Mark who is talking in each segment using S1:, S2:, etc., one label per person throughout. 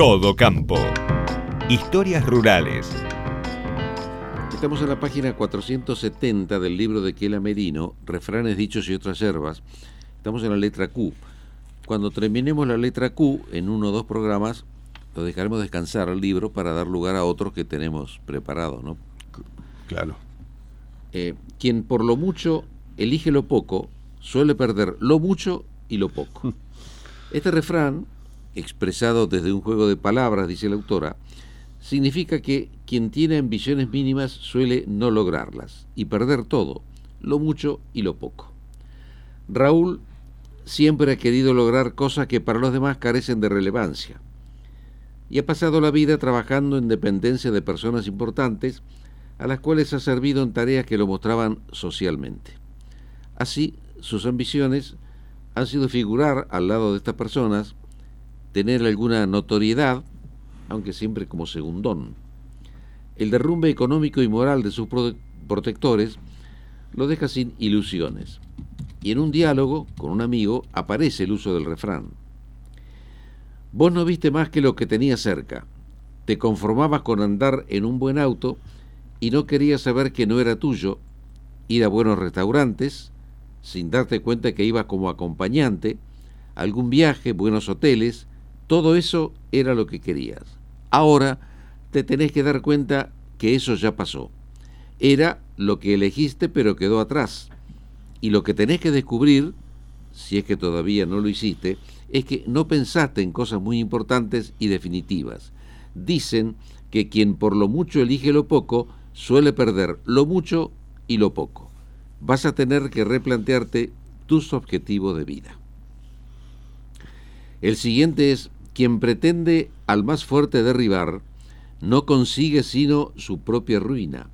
S1: Todo campo. Historias rurales.
S2: Estamos en la página 470 del libro de Kela Merino, Refranes dichos y otras hierbas. Estamos en la letra Q. Cuando terminemos la letra Q en uno o dos programas, lo dejaremos descansar al libro para dar lugar a otros que tenemos preparados, ¿no?
S3: Claro.
S2: Eh, quien por lo mucho elige lo poco, suele perder lo mucho y lo poco. Este refrán, expresado desde un juego de palabras, dice la autora, significa que quien tiene ambiciones mínimas suele no lograrlas y perder todo, lo mucho y lo poco. Raúl siempre ha querido lograr cosas que para los demás carecen de relevancia y ha pasado la vida trabajando en dependencia de personas importantes a las cuales ha servido en tareas que lo mostraban socialmente. Así, sus ambiciones han sido figurar al lado de estas personas, tener alguna notoriedad, aunque siempre como segundón. El derrumbe económico y moral de sus protectores lo deja sin ilusiones. Y en un diálogo con un amigo aparece el uso del refrán. Vos no viste más que lo que tenías cerca. Te conformabas con andar en un buen auto y no querías saber que no era tuyo, ir a buenos restaurantes, sin darte cuenta que ibas como acompañante, algún viaje, buenos hoteles, todo eso era lo que querías. Ahora te tenés que dar cuenta que eso ya pasó. Era lo que elegiste pero quedó atrás. Y lo que tenés que descubrir, si es que todavía no lo hiciste, es que no pensaste en cosas muy importantes y definitivas. Dicen que quien por lo mucho elige lo poco, suele perder lo mucho y lo poco. Vas a tener que replantearte tus objetivos de vida. El siguiente es, quien pretende al más fuerte derribar, no consigue sino su propia ruina.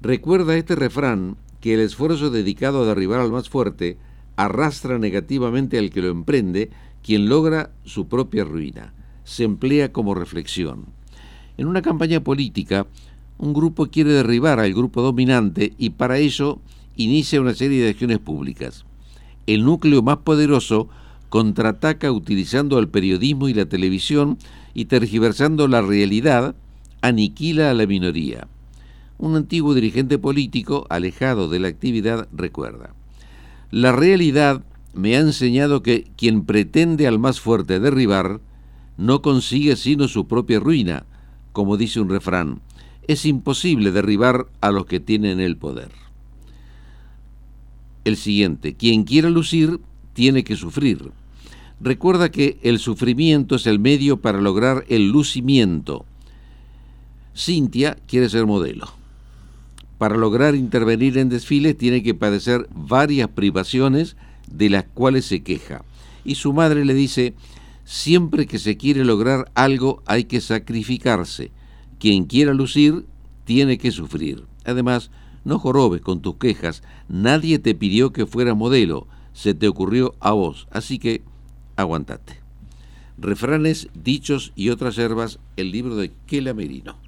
S2: Recuerda este refrán que el esfuerzo dedicado a derribar al más fuerte arrastra negativamente al que lo emprende, quien logra su propia ruina. Se emplea como reflexión. En una campaña política, un grupo quiere derribar al grupo dominante y para ello inicia una serie de acciones públicas. El núcleo más poderoso contraataca utilizando el periodismo y la televisión y tergiversando la realidad, aniquila a la minoría. Un antiguo dirigente político, alejado de la actividad, recuerda. La realidad me ha enseñado que quien pretende al más fuerte derribar, no consigue sino su propia ruina, como dice un refrán. Es imposible derribar a los que tienen el poder. El siguiente, quien quiera lucir, tiene que sufrir. Recuerda que el sufrimiento es el medio para lograr el lucimiento. Cintia quiere ser modelo. Para lograr intervenir en desfiles tiene que padecer varias privaciones de las cuales se queja. Y su madre le dice, siempre que se quiere lograr algo hay que sacrificarse. Quien quiera lucir tiene que sufrir. Además, no jorobes con tus quejas. Nadie te pidió que fuera modelo. Se te ocurrió a vos. Así que, aguantate. Refranes, dichos y otras herbas, el libro de Kela Merino.